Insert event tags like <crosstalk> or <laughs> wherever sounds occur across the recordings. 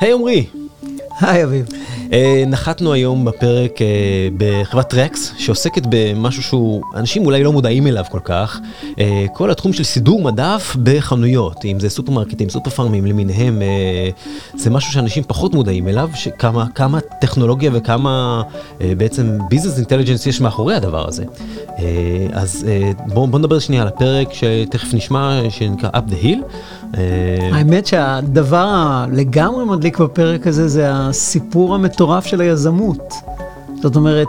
היי עמרי. היי אביב. אה, נחתנו היום בפרק אה, בחברת טראקס שעוסקת במשהו שהוא אנשים אולי לא מודעים אליו כל כך אה, כל התחום של סידור מדף בחנויות אם זה סופרמרקטים סופר פארמים למיניהם זה משהו שאנשים פחות מודעים אליו שכמה כמה טכנולוגיה וכמה בעצם business intelligence יש מאחורי הדבר הזה. אז בואו בוא נדבר שנייה על הפרק שתכף נשמע שנקרא up the hill. האמת שהדבר לגמרי מדליק בפרק הזה זה הסיפור המטורף. המטורף של היזמות. זאת אומרת,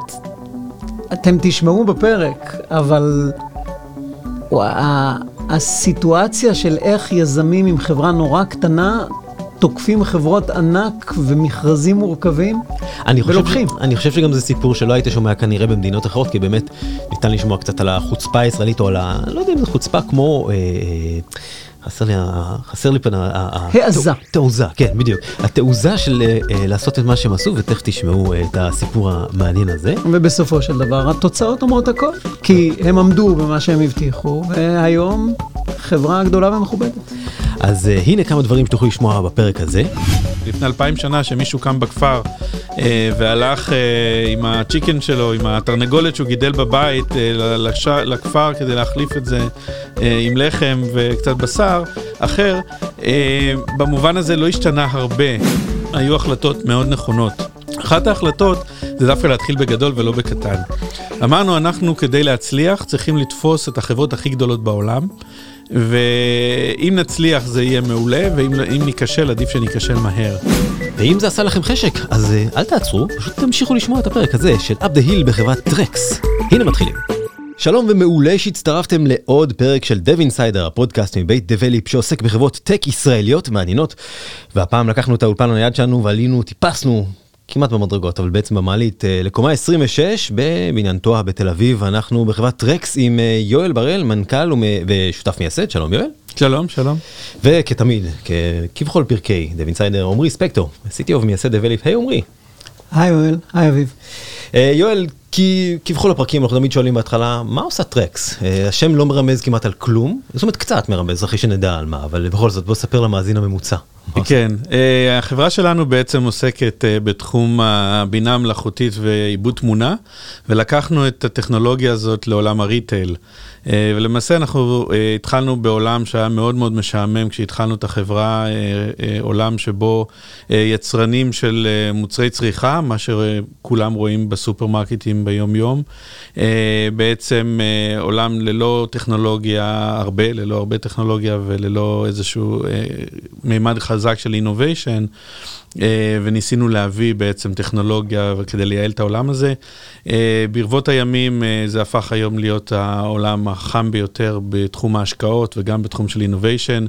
אתם תשמעו בפרק, אבל הסיטואציה של איך יזמים עם חברה נורא קטנה תוקפים חברות ענק ומכרזים מורכבים אני ולוקחים. ש... אני חושב שגם זה סיפור שלא היית שומע כנראה במדינות אחרות, כי באמת ניתן לשמוע קצת על החוצפה הישראלית או על ה... לא יודע אם זו חוצפה כמו... אה, אה, חסר לי, חסר לי פה, העזה, תעוזה, כן בדיוק, התעוזה של uh, לעשות את מה שהם עשו ותכף תשמעו uh, את הסיפור המעניין הזה. ובסופו של דבר התוצאות אומרות הכל, כי הם עמדו במה שהם הבטיחו והיום חברה גדולה ומכובדת. אז uh, הנה כמה דברים שתוכלו לשמוע בפרק הזה. לפני אלפיים שנה שמישהו קם בכפר אה, והלך אה, עם הצ'יקן שלו, עם התרנגולת שהוא גידל בבית אה, לש... לכפר כדי להחליף את זה אה, עם לחם וקצת בשר אחר, אה, במובן הזה לא השתנה הרבה, היו החלטות מאוד נכונות. אחת ההחלטות זה דווקא להתחיל בגדול ולא בקטן. אמרנו, אנחנו כדי להצליח צריכים לתפוס את החברות הכי גדולות בעולם. ואם נצליח זה יהיה מעולה, ואם ניכשל עדיף שניכשל מהר. ואם זה עשה לכם חשק, אז אה, אל תעצרו, פשוט תמשיכו לשמוע את הפרק הזה של up the hill בחברת טראקס. הנה מתחילים. שלום ומעולה שהצטרפתם לעוד פרק של Dev Insider, הפודקאסט מבית Develeap שעוסק בחברות טק ישראליות מעניינות. והפעם לקחנו את האולפן הנייד שלנו ועלינו, טיפסנו כמעט במדרגות, אבל בעצם במעלית אה, לקומה 26 בבניין תוהא בתל אביב. אנחנו בחברת טראקס עם אה, יואל בראל, מנכ"ל ושותף מייסד, שלום יואל. שלום, שלום. וכתמיד, כבכל פרקי Dev Insider, עמרי ספקטור, CTO ומייסד Develeap, היי עמרי. היי יואל, היי אביב. אה, יואל, כי כבכל הפרקים אנחנו תמיד שואלים בהתחלה, מה עושה טרקס? השם לא מרמז כמעט על כלום, זאת אומרת קצת מרמז, אחרי שנדע על מה, אבל בכל זאת בוא ספר למאזין הממוצע. כן, אה, החברה שלנו בעצם עוסקת אה, בתחום הבינה המלאכותית ועיבוד תמונה, ולקחנו את הטכנולוגיה הזאת לעולם הריטייל. אה, ולמעשה אנחנו התחלנו בעולם שהיה מאוד מאוד משעמם כשהתחלנו את החברה, עולם שבו יצרנים של מוצרי צריכה, מה שכולם רואים בסופרמרקטים ביום-יום, בעצם עולם ללא טכנולוגיה הרבה, ללא הרבה טכנולוגיה וללא איזשהו מימד חזק של אינוביישן, אה, וניסינו להביא בעצם טכנולוגיה כדי לייעל את העולם הזה. אה, ברבות הימים אה, זה הפך היום להיות העולם החם ביותר בתחום ההשקעות וגם בתחום של אינוביישן.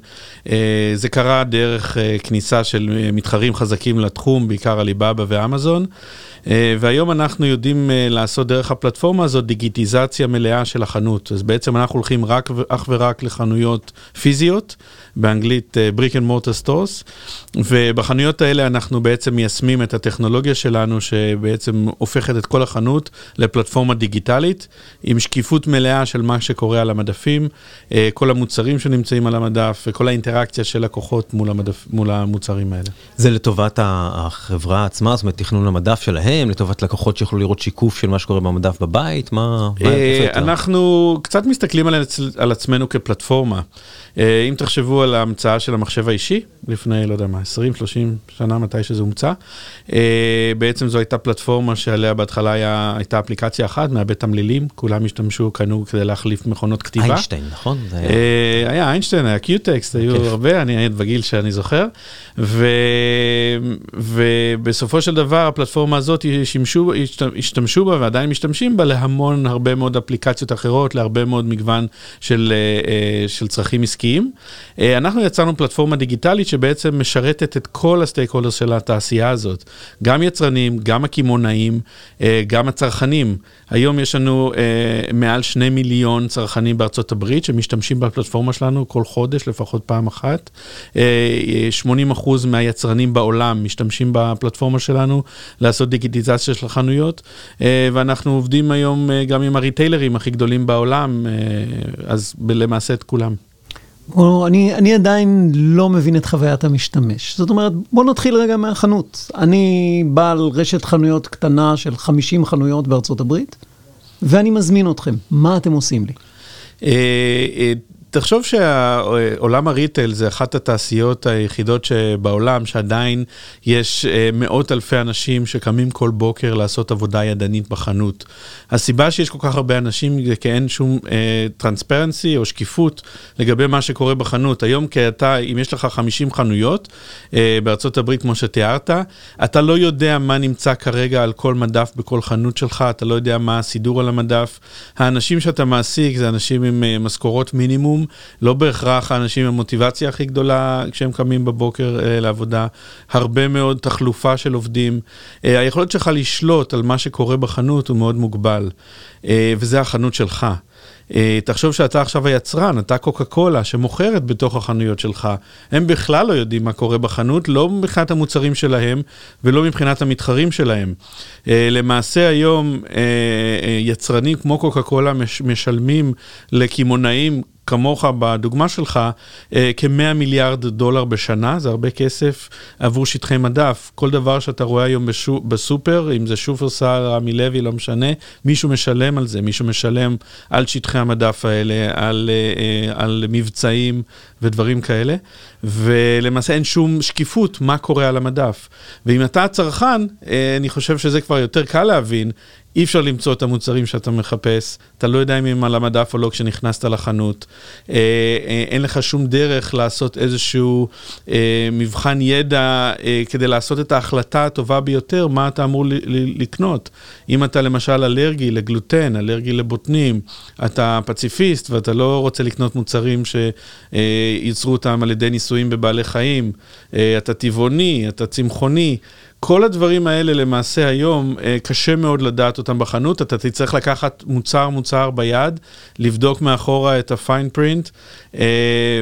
זה קרה דרך כניסה של מתחרים חזקים לתחום, בעיקר עליבאבא ואמזון. והיום אנחנו יודעים לעשות דרך הפלטפורמה הזאת דיגיטיזציה מלאה של החנות. אז בעצם אנחנו הולכים רק, אך ורק לחנויות פיזיות, באנגלית brick and mortar stores, ובחנויות האלה אנחנו בעצם מיישמים את הטכנולוגיה שלנו, שבעצם הופכת את כל החנות לפלטפורמה דיגיטלית, עם שקיפות מלאה של מה שקורה על המדפים, אה, כל המוצרים שנמצאים על המדף וכל האינטראקציה של לקוחות מול, המדף, מול המוצרים האלה. זה לטובת החברה עצמה, זאת אומרת תכנון המדף שלהם, לטובת לקוחות שיוכלו לראות שיקוף של מה שקורה במדף בבית, מה... אה, אנחנו קצת מסתכלים על, עצמנו כפלטפורמה. אה, אם תחשבו על ההמצאה של המחשב האישי, לפני, לא יודע מה, 20-30 שנה, מתי שזה הומצא, אה, בעצם זו הייתה פלטפורמה שעליה בהתחלה היה, הייתה אפליקציה אחת, מעבד תמלילים, כולם השתמשו, קנו כדי להחליף מכונות כתיבה. איינשטיין, נכון? היה... היה איינשטיין, היה קיוטקסט, היו כיף. הרבה, אני הייתי בגיל שאני זוכר, ו... ובסופו של דבר הפלטפורמה הזאת, שימשו, השתמשו בה ועדיין משתמשים בה להמון, הרבה מאוד אפליקציות אחרות, להרבה מאוד מגוון של, של צרכים עסקיים. אה, אנחנו יצרנו פלטפורמה דיגיטלית שבעצם משרתת את כל הסטייק הולדר של התעשייה הזאת. גם יצרנים, גם הקמעונאים, אה, גם הצרכנים. היום יש לנו אה, מעל שני מיליון צרכנים בארצות הברית שמשתמשים בפלטפורמה שלנו כל חודש, לפחות פעם אחת. 80% מהיצרנים בעולם משתמשים בפלטפורמה שלנו לעשות דיגיטיזציה של חנויות, ואנחנו עובדים היום גם עם הריטיילרים הכי גדולים בעולם, אז למעשה את כולם. או, אני, אני עדיין לא מבין את חוויית המשתמש. זאת אומרת, בוא נתחיל רגע מהחנות. אני בעל רשת חנויות קטנה של 50 חנויות בארצות הברית, ואני מזמין אתכם. מה אתם עושים לי? אה, אה, תחשוב שעולם הריטל זה אחת התעשיות היחידות שבעולם שעדיין יש אה, מאות אלפי אנשים שקמים כל בוקר לעשות עבודה ידנית בחנות. הסיבה שיש כל כך הרבה אנשים זה כי אין שום טרנספרנסי uh, או שקיפות לגבי מה שקורה בחנות. היום כי אתה, אם יש לך 50 חנויות uh, בארצות הברית כמו שתיארת, אתה לא יודע מה נמצא כרגע על כל מדף בכל חנות שלך, אתה לא יודע מה הסידור על המדף. האנשים שאתה מעסיק זה אנשים עם uh, משכורות מינימום. לא בהכרח האנשים עם המוטיבציה הכי גדולה כשהם קמים בבוקר אה, לעבודה, הרבה מאוד תחלופה של עובדים. אה, היכולת שלך לשלוט על מה שקורה בחנות הוא מאוד מוגבל, אה, וזה החנות שלך. אה, תחשוב שאתה עכשיו היצרן, אתה קוקה קולה שמוכרת בתוך החנויות שלך. הם בכלל לא יודעים מה קורה בחנות, לא מבחינת המוצרים שלהם ולא מבחינת המתחרים שלהם. אה, למעשה היום אה, יצרנים כמו קוקה קולה משלמים לקמעונאים כמוך בדוגמה שלך, אה, כ-100 מיליארד דולר בשנה, זה הרבה כסף עבור שטחי מדף. כל דבר שאתה רואה היום בשו, בסופר, אם זה שופרסל, רמי לוי, לא משנה, מישהו משלם על זה, מישהו משלם על שטחי המדף האלה, על, אה, אה, על מבצעים ודברים כאלה, ולמעשה אין שום שקיפות מה קורה על המדף. ואם אתה הצרכן, אני חושב שזה כבר יותר קל להבין, אי אפשר למצוא את המוצרים שאתה מחפש, אתה לא יודע אם הם על המדף או לא כשנכנסת לחנות, אה, אה, אין לך שום דרך לעשות איזשהו אה, מבחן ידע אה, כדי לעשות את ההחלטה הטובה ביותר, מה אתה אמור לקנות. אם אתה למשל אלרגי לגלוטן, אלרגי לבוטנים, אתה פציפיסט ואתה לא רוצה לקנות מוצרים שייצרו אותם על ידי ניסויים בבעלי חיים, אה, אתה טבעוני, אתה צמחוני. כל הדברים האלה למעשה היום אה, קשה מאוד לדעת אותם בחנות, אתה תצטרך לקחת מוצר מוצר ביד, לבדוק מאחורה את הפיין פרינט, אה,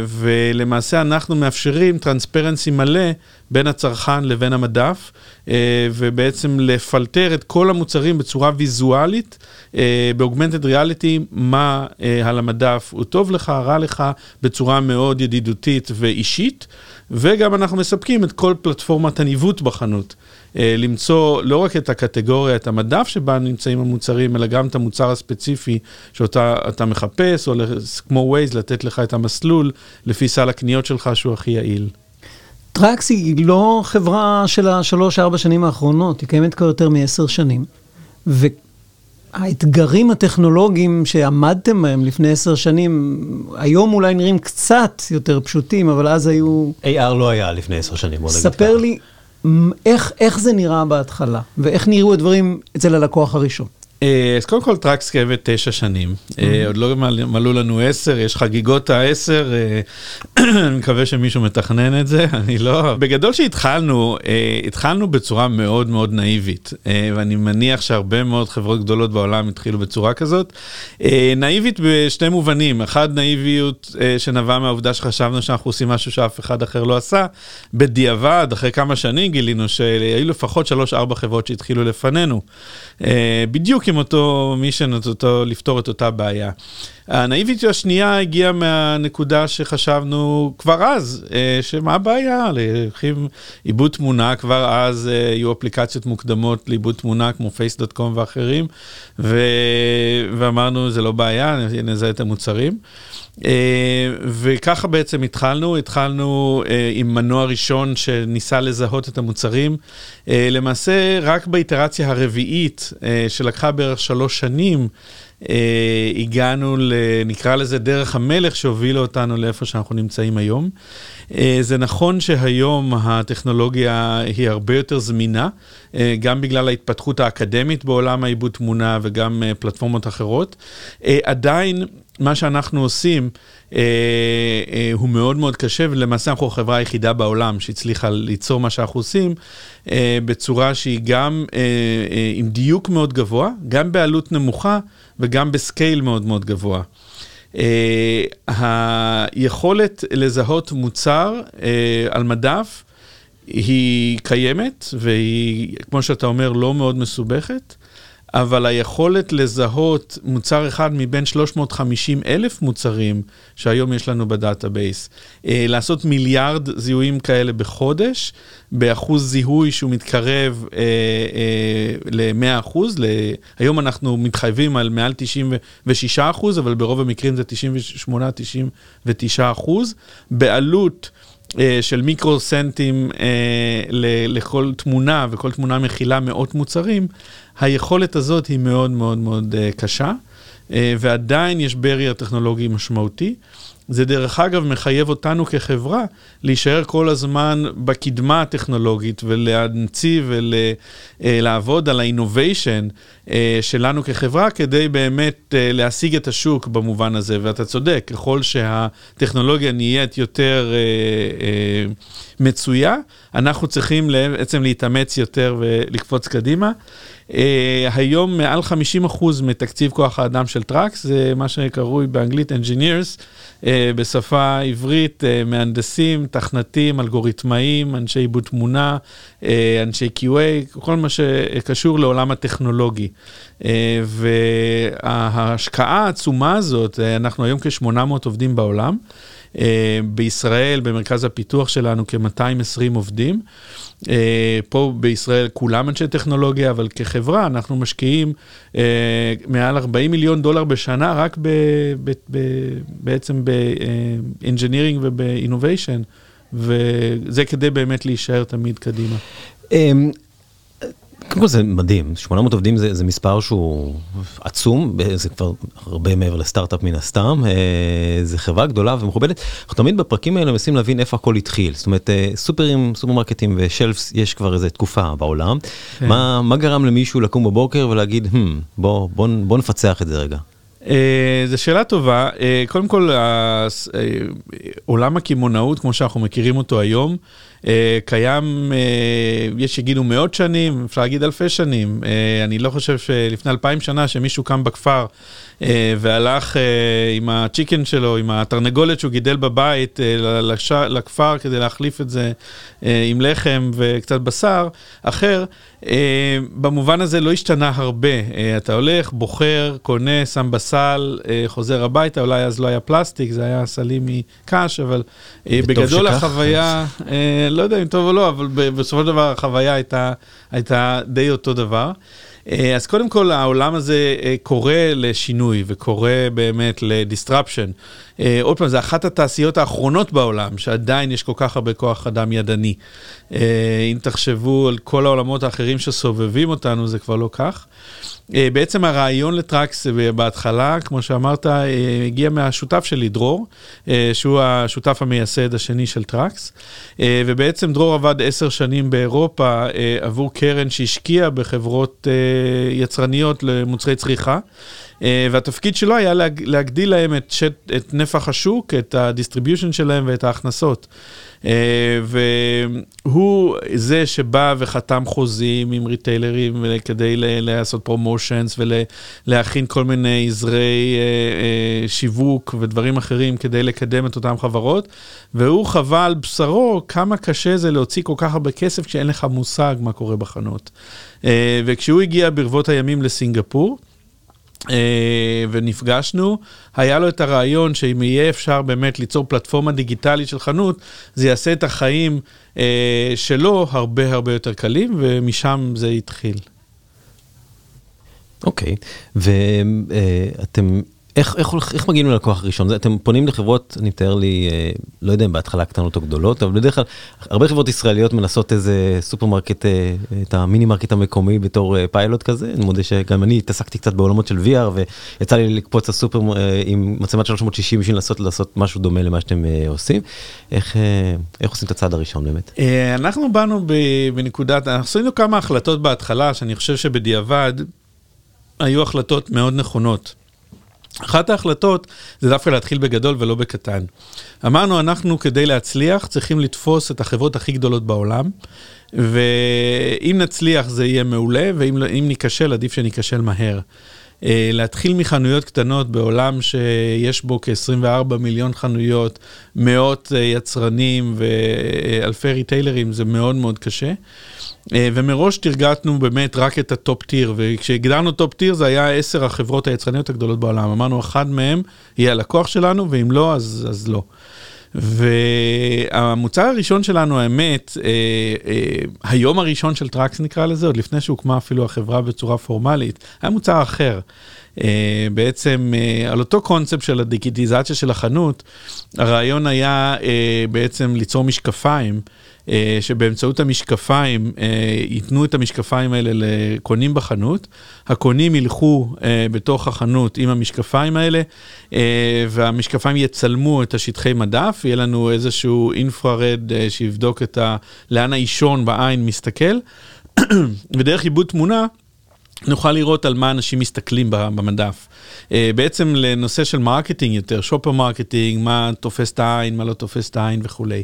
ולמעשה אנחנו מאפשרים טרנספרנסי מלא בין הצרכן לבין המדף, אה, ובעצם לפלטר את כל המוצרים בצורה ויזואלית, באוגמנטד ריאליטי, מה על המדף הוא טוב לך, רע לך, בצורה מאוד ידידותית ואישית. וגם אנחנו מספקים את כל פלטפורמת הניווט בחנות. אה, למצוא לא רק את הקטגוריה, את המדף שבה נמצאים המוצרים, אלא גם את המוצר הספציפי שאותה אתה מחפש, או כמו Waze, לתת לך את המסלול לפי סל הקניות שלך שהוא הכי יעיל. טראקס היא לא חברה של השלוש-ארבע שנים האחרונות, היא קיימת כבר יותר מעשר שנים. והאתגרים הטכנולוגיים שעמדתם בהם לפני עשר שנים, היום אולי נראים קצת יותר פשוטים, אבל אז היו... AR לא היה לפני עשר שנים, בוא נגיד ככה. ספר לי איך, איך זה נראה בהתחלה, ואיך נראו הדברים אצל הלקוח הראשון. אה, אז קודם כל טראקס קיימת תשע שנים, אה, עוד לא מלאו לנו עשר, יש חגיגות העשר, אה, <clears throat> אני מקווה שמישהו מתכנן את זה, <laughs> אני לא... בגדול שהתחלנו, התחלנו בצורה מאוד מאוד נאיבית, ואני מניח שהרבה מאוד חברות גדולות בעולם התחילו בצורה כזאת. נאיבית בשני מובנים, אחד נאיביות שנבעה מהעובדה שחשבנו שאנחנו עושים משהו שאף אחד אחר לא עשה, בדיעבד, אחרי כמה שנים גילינו שהיו לפחות שלוש-ארבע חברות שהתחילו לפנינו. בדיוק עם אותו מישן, אותו, לפתור את אותה בעיה. הנאיביות השנייה הגיעה מהנקודה שחשבנו כבר אז, אה, שמה הבעיה, לוקחים עיבוד תמונה, כבר אז אה, היו אפליקציות מוקדמות לעיבוד תמונה כמו פייס.קום ואחרים, ו... ואמרנו זה לא בעיה, נזהה את המוצרים. אה, וככה בעצם התחלנו, התחלנו עם מנוע ראשון שניסה לזהות את המוצרים. למעשה, רק באיטרציה הרביעית, שלקחה בערך שלוש שנים, אה, הגענו, ל, נקרא לזה דרך המלך שהובילה אותנו לאיפה שאנחנו נמצאים היום. אה, זה נכון שהיום הטכנולוגיה היא הרבה יותר זמינה, אה, גם בגלל ההתפתחות האקדמית בעולם העיבוד תמונה וגם אה, פלטפורמות אחרות. אה, עדיין, מה שאנחנו עושים, אה, אה, הוא מאוד מאוד קשה, ולמעשה אנחנו החברה היחידה בעולם שהצליחה ליצור מה שאנחנו עושים אה, בצורה שהיא גם אה, אה, עם דיוק מאוד גבוה, גם בעלות נמוכה וגם בסקייל מאוד מאוד גבוה. אה, היכולת לזהות מוצר אה, על מדף היא קיימת, והיא, כמו שאתה אומר, לא מאוד מסובכת. אבל היכולת לזהות מוצר אחד מבין 350 אלף מוצרים שהיום יש לנו ב database, אה, לעשות מיליארד זיהויים כאלה בחודש, באחוז זיהוי שהוא מתקרב אה, אה, ל-100 אחוז, היום אנחנו מתחייבים על מעל 96 אחוז, אבל ברוב המקרים זה 98-99 אחוז, בעלות של מיקרו סנטים אה, לכל תמונה, וכל תמונה מכילה מאות מוצרים, היכולת הזאת היא מאוד מאוד מאוד אה, קשה, ועדיין יש barier טכנולוגי משמעותי. זה דרך אגב מחייב אותנו כחברה להישאר כל הזמן בקדמה הטכנולוגית ולהמציא ולעבוד על ה innovation אה, שלנו כחברה כדי באמת אה, להשיג את השוק במובן הזה. ואתה צודק, ככל שהטכנולוגיה נהיית יותר אה, מצויה, אנחנו צריכים בעצם להתאמץ יותר ולקפוץ קדימה. אה, היום מעל 50% מתקציב כוח האדם של טראקס, זה מה שקרוי באנגלית engineers, אה, בשפה עברית, אה, מהנדסים, תכנתים, אלגוריתמאים, אנשי עיבוד תמונה, אנשי QA, כל מה שקשור לעולם הטכנולוגי. וההשקעה העצומה הזאת, אנחנו היום כ-800 עובדים בעולם. Uh, בישראל, במרכז הפיתוח שלנו, כ-220 עובדים. אה, פה בישראל כולם אנשי טכנולוגיה, אבל כחברה אנחנו משקיעים אה, מעל 40 מיליון דולר בשנה רק ב, ב, ב, בעצם ב-engineering וב-innovation, וזה כדי באמת להישאר תמיד קדימה. קודם כל זה מדהים, 800 עובדים זה, זה מספר שהוא עצום, זה כבר הרבה מעבר לסטארט-אפ מן הסתם, אה, זה חברה גדולה ומכובדת. אנחנו תמיד בפרקים האלה מנסים להבין איפה הכל התחיל, זאת אומרת אה, סופרים, סופרמרקטים ושלפס יש כבר איזה תקופה בעולם. כן. מה, מה גרם למישהו לקום בבוקר ולהגיד, hmm, בוא, בוא, בוא נפצח את זה רגע. Uh, זו שאלה טובה. Uh, קודם כל, uh, עולם הקמעונאות, כמו שאנחנו מכירים אותו היום, uh, קיים, uh, יש שיגידו מאות שנים, אפשר להגיד אלפי שנים. Uh, אני לא חושב שלפני אלפיים שנה שמישהו קם בכפר uh, והלך uh, עם הצ'יקן שלו, עם התרנגולת שהוא גידל בבית, לש... לכפר כדי להחליף את זה עם לחם וקצת בשר אחר. במובן הזה לא השתנה הרבה. אתה הולך, בוחר, קונה, שם בסל, חוזר הביתה, אולי אז לא היה פלסטיק, זה היה סלים מקש, אבל בגדול שכך. החוויה, לא יודע אם טוב או לא, אבל בסופו של דבר החוויה הייתה, הייתה די אותו דבר. אה, אז קודם כל העולם הזה אה, קורא לשינוי וקורא באמת ל disruption. אה, עוד פעם, זה אחת התעשיות האחרונות בעולם שעדיין יש כל כך הרבה כוח אדם ידני. אם תחשבו על כל העולמות האחרים שסובבים אותנו, זה כבר לא כך. בעצם הרעיון לטראקס בהתחלה, כמו שאמרת, הגיע מהשותף שלי, דרור, שהוא השותף המייסד השני של טראקס. ובעצם דרור עבד עשר שנים באירופה עבור קרן שהשקיעה בחברות יצרניות למוצרי צריכה. והתפקיד שלו היה להגדיל להם את, שט, את נפח השוק, את ה distribution שלהם ואת ההכנסות. אה, והוא זה שבא וחתם חוזים עם ריטיילרים כדי לעשות פרומושנס ולהכין כל מיני עזרי אה, אה, שיווק ודברים אחרים כדי לקדם את אותן חברות, והוא חווה על בשרו כמה קשה זה להוציא כל כך הרבה כסף כשאין לך מושג מה קורה בחנות. וכשהוא הגיע ברבות הימים לסינגפור, אה, ונפגשנו, היה לו את הרעיון שאם יהיה אפשר באמת ליצור פלטפורמה דיגיטלית של חנות, זה יעשה את החיים אה, שלו הרבה הרבה יותר קלים, ומשם זה התחיל. אוקיי, אוקיי. ואתם... איך, איך, איך מגיעים ללקוח הראשון? אתם פונים לחברות, אני מתאר לי, אה, לא יודע אם בהתחלה קטנות או גדולות, אבל בדרך כלל, הרבה חברות ישראליות מנסות איזה סופרמרקט, אה, את המיני מרקט המקומי בתור אה, פיילוט כזה. אני מודה שגם אני התעסקתי קצת בעולמות של VR, ויצא לי לקפוץ לסופר עם מצלמת 360 בשביל לנסות לעשות משהו דומה למה שאתם עושים. איך, איך עושים את הצעד הראשון באמת? אנחנו באנו בנקודת, אנחנו עשינו כמה החלטות בהתחלה, שאני חושב שבדיעבד היו החלטות מאוד נכונות. אחת ההחלטות זה דווקא להתחיל בגדול ולא בקטן. אמרנו, אנחנו כדי להצליח צריכים לתפוס את החברות הכי גדולות בעולם, ואם נצליח זה יהיה מעולה, ואם לא, ניכשל עדיף שניכשל מהר. אה, להתחיל מחנויות קטנות בעולם שיש בו כ-24 מיליון חנויות, מאות אה, יצרנים ואלפי ריטיילרים, זה מאוד מאוד קשה. אה, ומראש תרגטנו באמת רק את ה top tier, וכשהגדרנו top tier זה היה עשר החברות היצרניות הגדולות בעולם. אמרנו, אחד מהם יהיה הלקוח שלנו, ואם לא, אז, אז לא. והמוצר הראשון שלנו, האמת, אה, אה, היום הראשון של טראקס נקרא לזה, עוד לפני שהוקמה אפילו החברה בצורה פורמלית, היה מוצר אחר. אה, בעצם אה, על אותו קונספט של הדיגיטיזציה של החנות, הרעיון היה אה, בעצם ליצור משקפיים. אה, שבאמצעות המשקפיים אה, ייתנו את המשקפיים האלה לקונים בחנות, הקונים ילכו אה, בתוך החנות עם המשקפיים האלה, והמשקפיים יצלמו את השטחי מדף, יהיה לנו איזשהו אינפרארד שיבדוק ה... לאן האישון בעין מסתכל, <clears throat> ודרך עיבוד תמונה, נוכל לראות על מה אנשים מסתכלים במדף. אה, בעצם לנושא של marketing יותר, shopper marketing, מה תופס את העין, מה לא תופס את העין וכולי.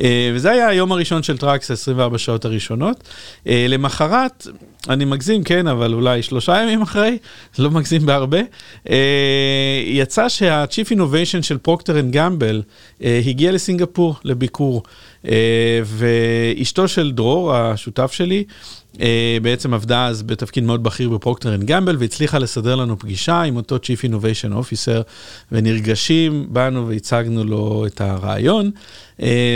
אה, וזה היה היום הראשון של טראקס, 24 שעות הראשונות. אה, למחרת, אני מגזים, כן, אבל אולי שלושה ימים אחרי, לא מגזים בהרבה, יצא שה-Chief Innovation של פרוקטר אנד גמבל הגיע לסינגפור לביקור. ואשתו של דרור, השותף שלי, בעצם עבדה אז בתפקיד מאוד בכיר בפרוקטר אנד גמבל והצליחה לסדר לנו פגישה עם אותו Chief Innovation Officer ונרגשים, באנו והצגנו לו את הרעיון. אה,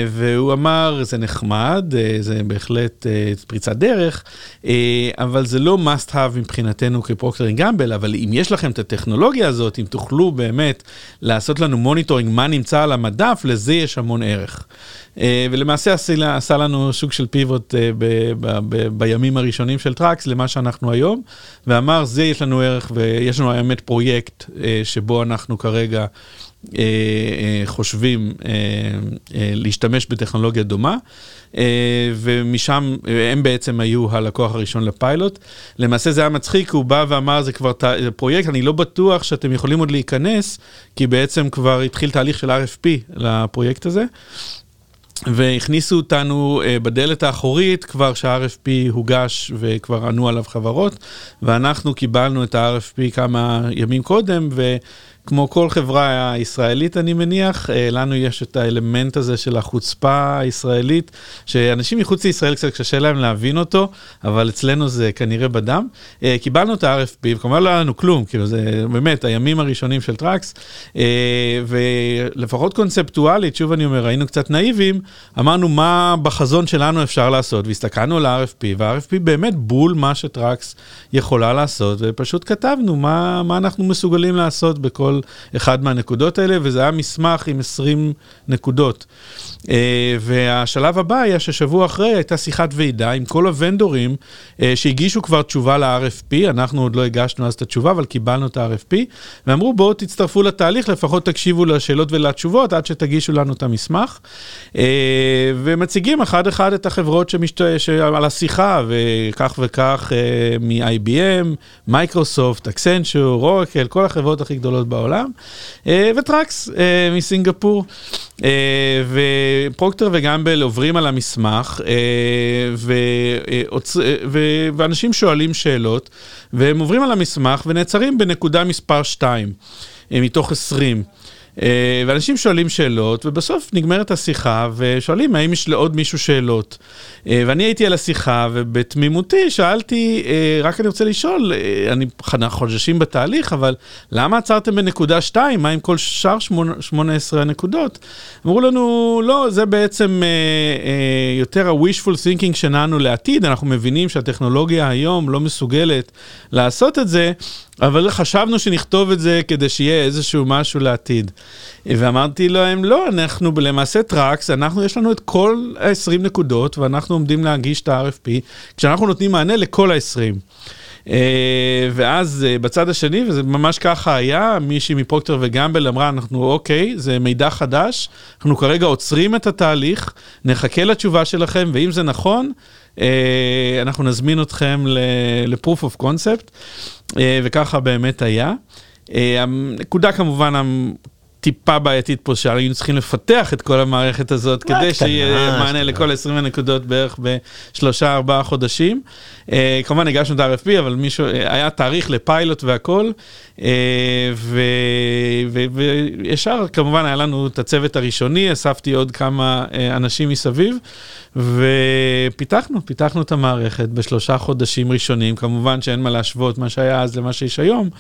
והוא אמר זה נחמד, אה, זה בהחלט פריצת דרך, אבל זה לא must have מבחינתנו כפרוקטר גמבל, אבל אם יש לכם את הטכנולוגיה הזאת, אם תוכלו באמת לעשות לנו monitoring מה נמצא על המדף, לזה יש המון ערך. ולמעשה עשה, לנו סוג של פיבוט בימים. הימים הראשונים של טראקס למה שאנחנו היום, ואמר, זה יש לנו ערך ויש לנו האמת פרויקט אה, שבו אנחנו כרגע אה, אה, חושבים אה, אה, להשתמש בטכנולוגיה דומה. Uh, ומשם הם בעצם היו הלקוח הראשון לפיילוט. למעשה זה היה מצחיק, הוא בא ואמר זה כבר ת... פרויקט, אני לא בטוח שאתם יכולים עוד להיכנס, כי בעצם כבר התחיל תהליך של RFP לפרויקט הזה. והכניסו אותנו uh, בדלת האחורית כבר שה-RFP הוגש וכבר ענו עליו חברות, ואנחנו קיבלנו את ה-RFP כמה ימים קודם, ו... כמו כל חברה ישראלית, אני מניח, אה, לנו יש את האלמנט הזה של החוצפה הישראלית, שאנשים מחוץ לישראל קצת קשה להם להבין אותו, אבל אצלנו זה כנראה בדם. אה, קיבלנו את ה-RFP, וכמובן לא היה לנו כלום, כאילו זה באמת הימים הראשונים של טראקס, אה, ולפחות קונספטואלית, שוב אני אומר, היינו קצת נאיבים, אמרנו מה בחזון שלנו אפשר לעשות, והסתכלנו על ה-RFP, וה-RFP באמת בול מה שטראקס יכולה לעשות, ופשוט כתבנו מה, מה אנחנו מסוגלים לעשות בכל... כל אחד מהנקודות האלה, וזה היה מסמך עם 20 נקודות. אה, והשלב הבא היה ששבוע אחרי הייתה שיחת ועידה עם כל הוונדורים אה, שהגישו כבר תשובה ל-RFP, אנחנו עוד לא הגשנו אז את התשובה, אבל קיבלנו את ה-RFP, ואמרו בואו תצטרפו לתהליך, לפחות תקשיבו לשאלות ולתשובות עד שתגישו לנו את המסמך. אה, ומציגים אחד אחד את החברות שמשת... על השיחה, וכך וכך מ-IBM, מייקרוסופט, אקסנצ'ור, אורקל, כל החברות הכי גדולות בעולם. בעולם, אה, וטראקס אה, מסינגפור. אה, ופרוקטר וגמבל עוברים על המסמך, ואנשים שואלים שאלות, והם עוברים על המסמך ונעצרים בנקודה מספר 2 מתוך 20. אה, ואנשים שואלים שאלות, ובסוף נגמרת השיחה, ושואלים האם יש לעוד מישהו שאלות. אה, ואני הייתי על השיחה, ובתמימותי שאלתי, אה, רק אני רוצה לשאול, אני חודשים בתהליך, אבל למה עצרתם בנקודה 2? מה עם כל שאר 18 הנקודות? אמרו לנו, לא, זה בעצם יותר ה-wishful thinking שלנו לעתיד, אנחנו מבינים שהטכנולוגיה היום לא מסוגלת לעשות את זה. אבל חשבנו שנכתוב את זה כדי שיהיה איזשהו משהו לעתיד. ואמרתי להם, לא, אנחנו למעשה טראקס, אנחנו, יש לנו את כל ה-20 נקודות, ואנחנו עומדים להגיש את ה-RFP, כשאנחנו נותנים מענה לכל ה-20. Uh, ואז uh, בצד השני, וזה ממש ככה היה, מישהי מפרוקטר וגמבל אמרה, אנחנו אוקיי, זה מידע חדש, אנחנו כרגע עוצרים את התהליך, נחכה לתשובה שלכם, ואם זה נכון, uh, אנחנו נזמין אתכם ל-proof of concept. אה, וככה באמת היה. אה, הנקודה כמובן טיפה בעייתית פה, שהיינו צריכים לפתח את כל המערכת הזאת, קטנה, כדי שיהיה מענה. לכל 20 הנקודות בערך בשלושה ארבעה חודשים. אה, כמובן הגשנו את ה-RFP, אבל מישהו, היה תאריך לפיילוט והכל, וישר כמובן היה לנו את הצוות הראשוני, אספתי עוד כמה אנשים מסביב, ופיתחנו, פיתחנו את המערכת בשלושה חודשים ראשונים, כמובן שאין מה להשוות מה שהיה אז למה שיש היום,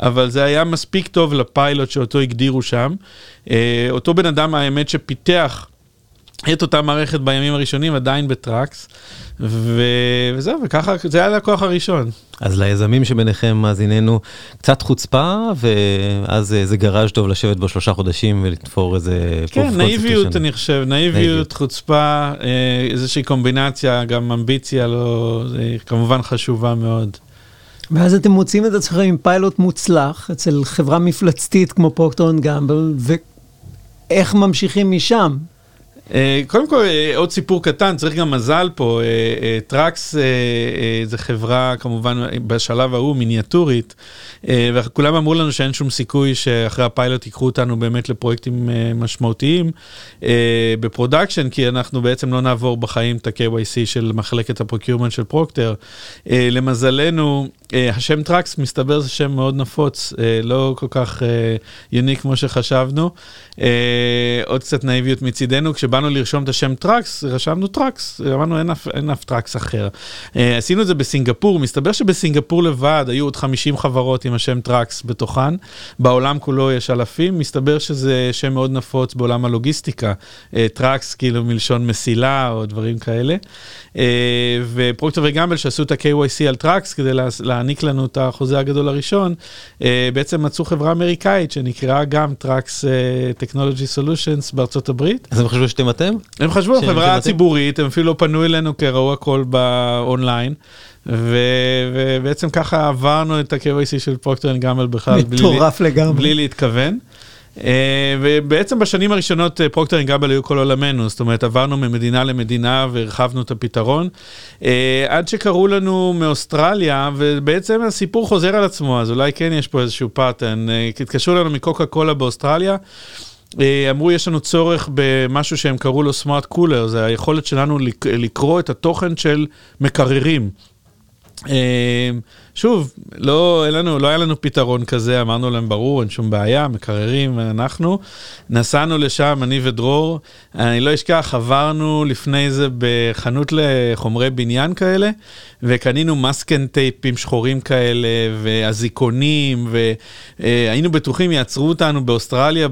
אבל זה היה מספיק טוב לפיילוט שאותו הגדירו שם. אה, אותו בן אדם, האמת, שפיתח את אותה מערכת בימים הראשונים, עדיין בטראקס, ו... וזהו, וככה, זה היה הלקוח הראשון. אז ליזמים שביניכם מאזיננו קצת חוצפה ואז זה גראז' טוב לשבת בו שלושה חודשים ולתפור איזה... כן, נאיביות. אני חושב, נאיביות. נאיביות, חוצפה, אה, איזושהי קומבינציה, גם אמביציה, לא, זה כמובן חשובה מאוד. ואז אתם מוצאים את עצמכם עם פיילוט מוצלח אצל חברה מפלצתית כמו פרוקטור אנד גמבל, ואיך ממשיכים משם? אה, קודם כל, אה, עוד סיפור קטן, צריך גם מזל פה. אה, טראקס זה חברה, כמובן, בשלב ההוא, מיניאטורית, וכולם אמרו לנו שאין שום סיכוי שאחרי הפיילוט ייקחו אותנו באמת לפרויקטים משמעותיים ב-production, כי אנחנו בעצם לא נעבור בחיים את ה-KYC של מחלקת ה-procurement של פרוקטר. למזלנו, השם טראקס מסתבר זה שם מאוד נפוץ, אה, לא כל כך אה, unique כמו שחשבנו. אה, עוד קצת נאיביות מצידנו, כשבאנו לרשום את השם טראקס, רשמנו טראקס, אמרנו אין אף, טראקס אחר. אה, עשינו את זה בסינגפור, מסתבר שבסינגפור לבד היו עוד 50 חברות עם השם טראקס בתוכן, בעולם כולו יש אלפים, מסתבר שזה שם מאוד נפוץ בעולם הלוגיסטיקה, אה, טראקס כאילו מלשון מסילה או דברים כאלה. אה, ופרוקטור וגמבל שעשו את ה-KYC על טראקס כדי לה- להעניק לנו את החוזה הגדול הראשון, אה, בעצם מצאו חברה אמריקאית שנקראה גם Trax Technology Solutions בארצות הברית. אז הם חשבו שאתם אתם? הם חשבו, חברה חברתיים? ציבורית, הם אפילו פנו אלינו כי ראו הכל באונליין. ו- ובעצם ככה עברנו את ה-KYC של פרוקטור אנד גמבל בכלל, בלי, מטורף לגמרי. בלי להתכוון. אה, ובעצם בשנים הראשונות אה, פרוקטור אנד גמבל היו כל עולמנו, זאת אומרת עברנו ממדינה למדינה והרחבנו את הפתרון, אה, עד שקראו לנו מאוסטרליה, ובעצם הסיפור חוזר על עצמו, אז אולי כן יש פה איזשהו pattern, התקשרו לנו מקוקה קולה באוסטרליה. אמרו יש לנו צורך במשהו שהם קראו לו smart cooler, זה היכולת שלנו לק- לקרוא את התוכן של מקררים. אה, שוב, לא, לנו, לא היה לנו פתרון כזה, אמרנו להם ברור, אין שום בעיה, מקררים, אנחנו. נסענו לשם, אני ודרור, אני לא אשכח, עברנו לפני זה בחנות לחומרי בניין כאלה, וקנינו מסקן טייפים שחורים כאלה, ואזיקונים, והיינו בטוחים, יעצרו אותנו באוסטרליה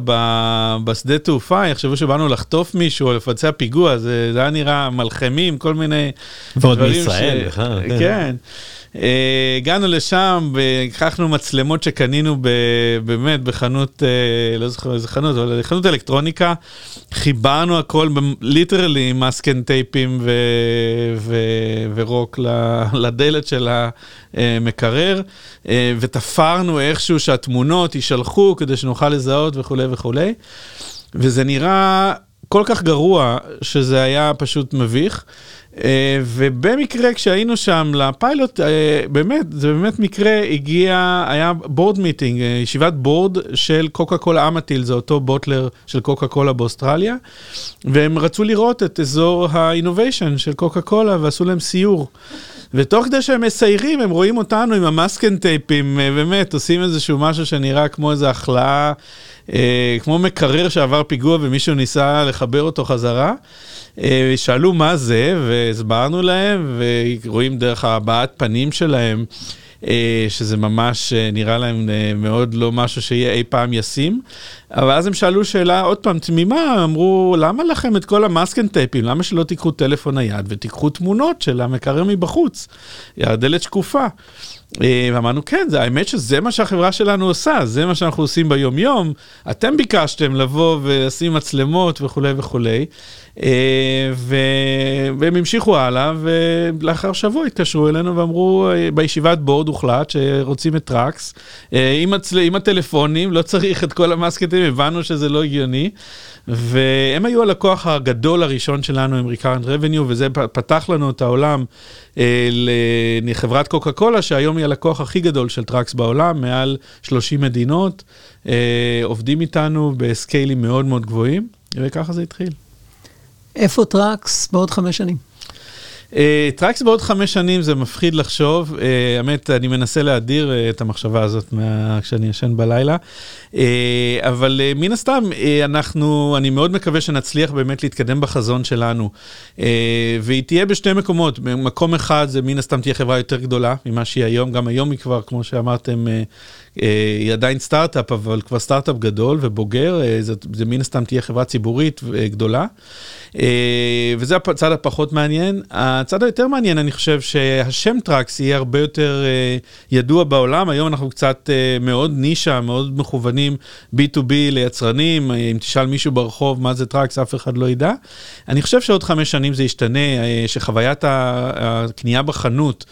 בשדה תעופה, יחשבו שבאנו לחטוף מישהו או לפצע פיגוע, זה, זה היה נראה מלחמים, כל מיני ועוד דברים בישראל בכלל, כן. כן. הגענו לשם והקחנו מצלמות שקנינו ב, באמת בחנות, אה, לא זוכר איזה חנות, אבל חנות אלקטרוניקה, חיברנו הכל literally עם masking טייפים ו, ו, ורוק לדלת של המקרר, אה, ותפרנו איכשהו שהתמונות יישלחו כדי שנוכל לזהות וכולי וכולי, וזה נראה כל כך גרוע שזה היה פשוט מביך. אה, ובמקרה כשהיינו שם לפיילוט, אה, באמת, זה באמת מקרה, הגיע, היה board meeting, אה, ישיבת בורד של קוקה קולה אמטיל, זה אותו bottler של קוקה קולה באוסטרליה, והם רצו לראות את אזור האינוביישן של קוקה קולה ועשו להם סיור. ותוך כדי שהם מסיירים, הם רואים אותנו עם המאסקן טייפים, אה, באמת, עושים איזשהו משהו שנראה כמו איזו החלאה, אה, כמו מקרר שעבר פיגוע ומישהו ניסה לחבר אותו חזרה. אה, שאלו מה זה, והסברנו להם, ורואים דרך הבעת פנים שלהם, שזה ממש אה, נראה להם אה, מאוד לא משהו שיהיה אי פעם ישים. אבל אז הם שאלו שאלה עוד פעם תמימה, אמרו, למה לכם את כל ה-masking טייפים? למה שלא תיקחו טלפון נייד ותיקחו תמונות של המקרר מבחוץ? הדלת שקופה. אה, ואמרנו, כן, זה האמת שזה מה שהחברה שלנו עושה, זה מה שאנחנו עושים ביום-יום. אתם ביקשתם לבוא ולשים מצלמות וכולי וכולי. אה, ו... והם המשיכו הלאה, ולאחר שבוע התקשרו אלינו ואמרו, אה, בישיבת בורד הוחלט שרוצים את טראקס. עם, הצל... עם הטלפונים, לא צריך את כל המאסקטים, הבנו שזה לא הגיוני. והם היו הלקוח הגדול הראשון שלנו עם recurrent revenue, וזה פתח לנו את העולם לחברת קוקה קולה, שהיום היא הלקוח הכי גדול של טראקס בעולם, מעל 30 מדינות, אה, עובדים איתנו בסקיילים מאוד מאוד גבוהים, וככה זה התחיל. איפה טראקס בעוד חמש שנים? אה, טראקס בעוד חמש שנים זה מפחיד לחשוב, אה, האמת אני מנסה להדיר אה, את המחשבה הזאת כשאני ישן בלילה, אבל מן הסתם אנחנו, אני מאוד מקווה שנצליח באמת להתקדם בחזון שלנו, והיא תהיה בשתי מקומות, מקום אחד זה מן הסתם תהיה חברה יותר גדולה ממה שהיא היום, גם היום היא כבר כמו שאמרתם היא עדיין סטארט-אפ, אבל כבר סטארט-אפ גדול ובוגר, זה, זה מן הסתם תהיה חברה ציבורית גדולה. וזה הצד הפחות מעניין. הצד היותר מעניין, אני חושב שהשם טראקס יהיה הרבה יותר ידוע בעולם. היום אנחנו קצת מאוד נישה, מאוד מכוונים B2B ליצרנים. אם תשאל מישהו ברחוב מה זה טראקס, אף אחד לא ידע. אני חושב שעוד חמש שנים זה ישתנה, שחוויית הקנייה בחנות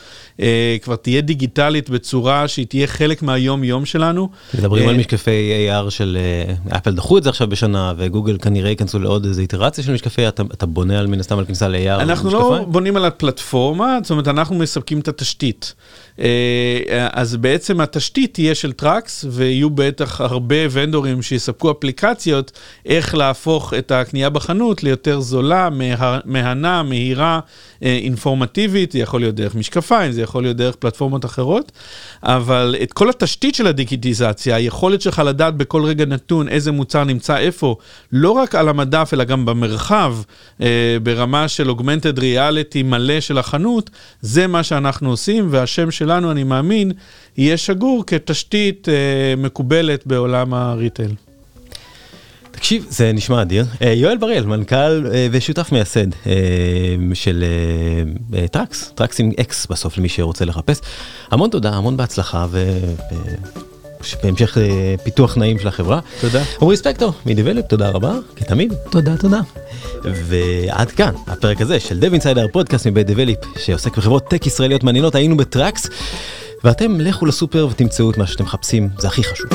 כבר תהיה דיגיטלית בצורה שהיא תהיה חלק מהיום יום שלנו. מדברים על משקפי AR של אפל דחו את זה עכשיו בשנה וגוגל כנראה ייכנסו לעוד איזה איטרציה של משקפי אתה, אתה בונה על מן הסתם על כניסה ל-AR? אנחנו לא בונים על הפלטפורמה, זאת אומרת אנחנו מספקים את התשתית. אה, אז בעצם התשתית תהיה של טראקס, ויהיו בטח הרבה ונדורים שיספקו אפליקציות, איך להפוך את הקנייה בחנות ליותר זולה, מהנה, מהירה, אה, אינפורמטיבית, זה יכול להיות דרך משקפיים, זה יכול להיות דרך פלטפורמות אחרות, אבל את כל התשתית של הדיגיטיזציה, היכולת שלך לדעת בכל רגע נתון איזה מוצר נמצא איפה, לא רק על המדף, אלא גם במרחב, אה, ברמה של augmented reality מלא של החנות, זה מה שאנחנו עושים, והשם. שלנו, אני מאמין, יהיה שגור כתשתית אה, מקובלת בעולם ה retail. תקשיב, זה נשמע אדיר. אה, יואל בראל, מנכ"ל אה, ושותף מייסד אה, של טראקס, טראקס עם אקס בסוף למי שרוצה לחפש. המון תודה, המון בהצלחה ובהמשך פיתוח נעים של החברה. תודה. אורי ספקטור מ-Develeap, תודה רבה, כתמיד. תודה, תודה. ועד כאן הפרק הזה של Dev Insider פודקאסט מבית Develeap שעוסק בחברות טק ישראליות מעניינות היינו בטראקס ואתם לכו לסופר ותמצאו את מה שאתם מחפשים זה הכי חשוב.